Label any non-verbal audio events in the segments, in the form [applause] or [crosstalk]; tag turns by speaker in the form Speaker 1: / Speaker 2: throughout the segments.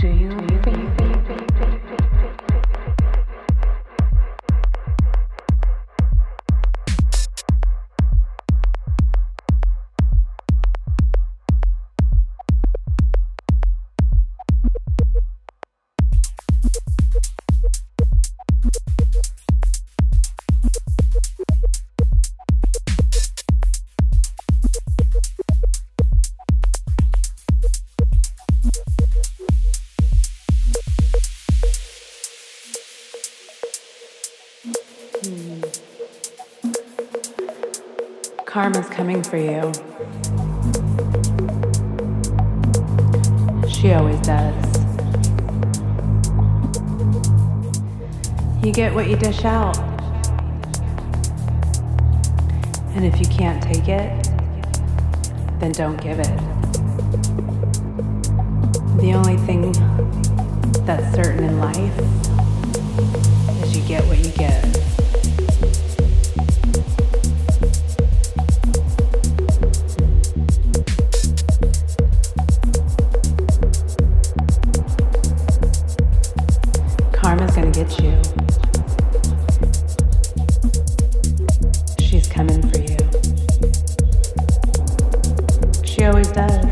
Speaker 1: Do you karma's coming for you. She always does. You get what you dish out. And if you can't take it, then don't give it. The only thing that's certain in life is you get what you get. She always does.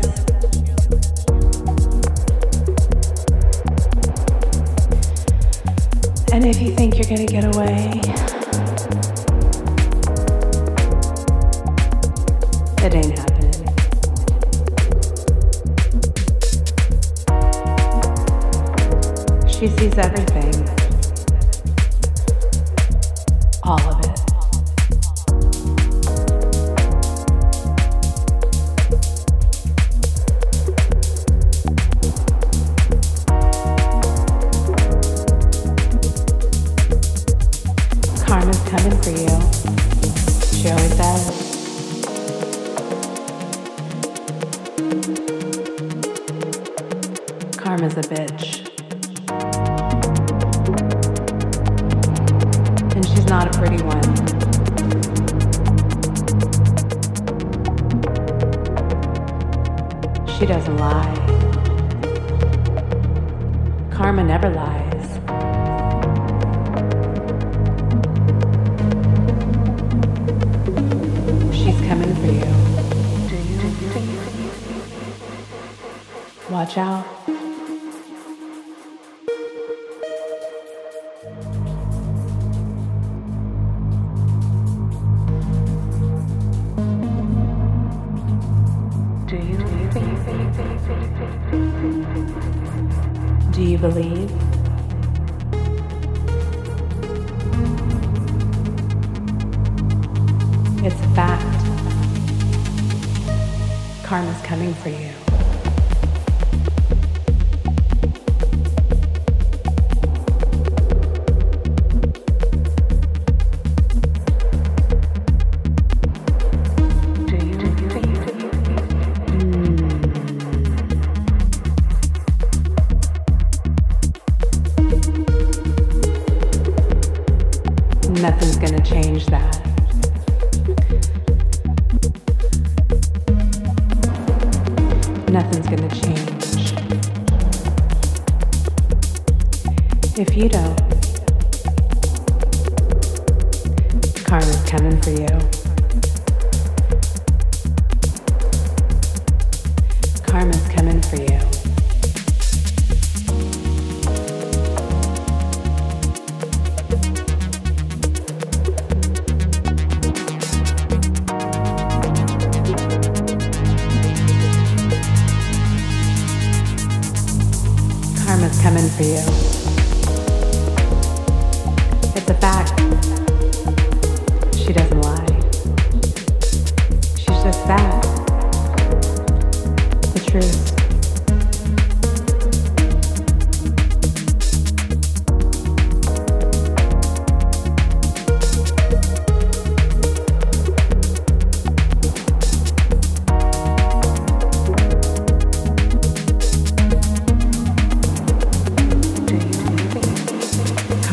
Speaker 1: And if you think you're going to get away, it ain't happening. She sees everything. All of it. for you. She always does. Karma's a bitch. And she's not a pretty one. She doesn't lie. Karma never lies. coming for you. Watch out. Do you, do you believe? coming for you. Hmm. Nothing's gonna change that. nothing's going to change. If you don't, karma's coming for you. for you. It's a fact. She doesn't lie. She's just that. The truth.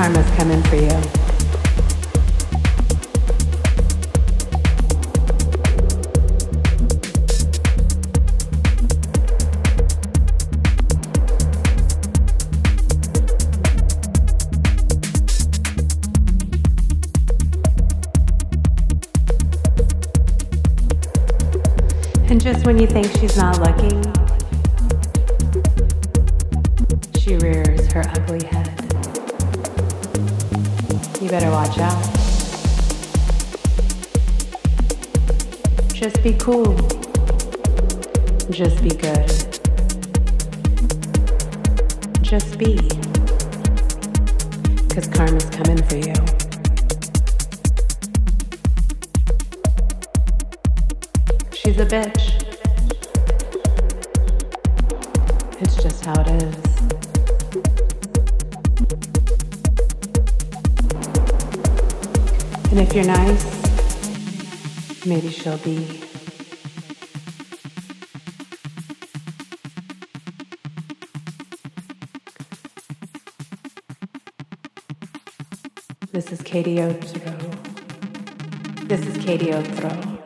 Speaker 1: karma's coming for you. And just when you think she's not looking, she rears her ugly head. You better watch out. Just be cool. Just be good. Just be. Because karma's coming for you. She's a bitch. It's just how it is. And if you're nice, maybe she'll be. This is Katie Otro. This is Katie Otro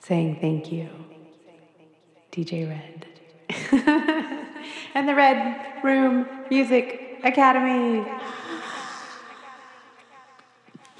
Speaker 1: saying thank you, DJ Red. [laughs] and the Red Room Music Academy.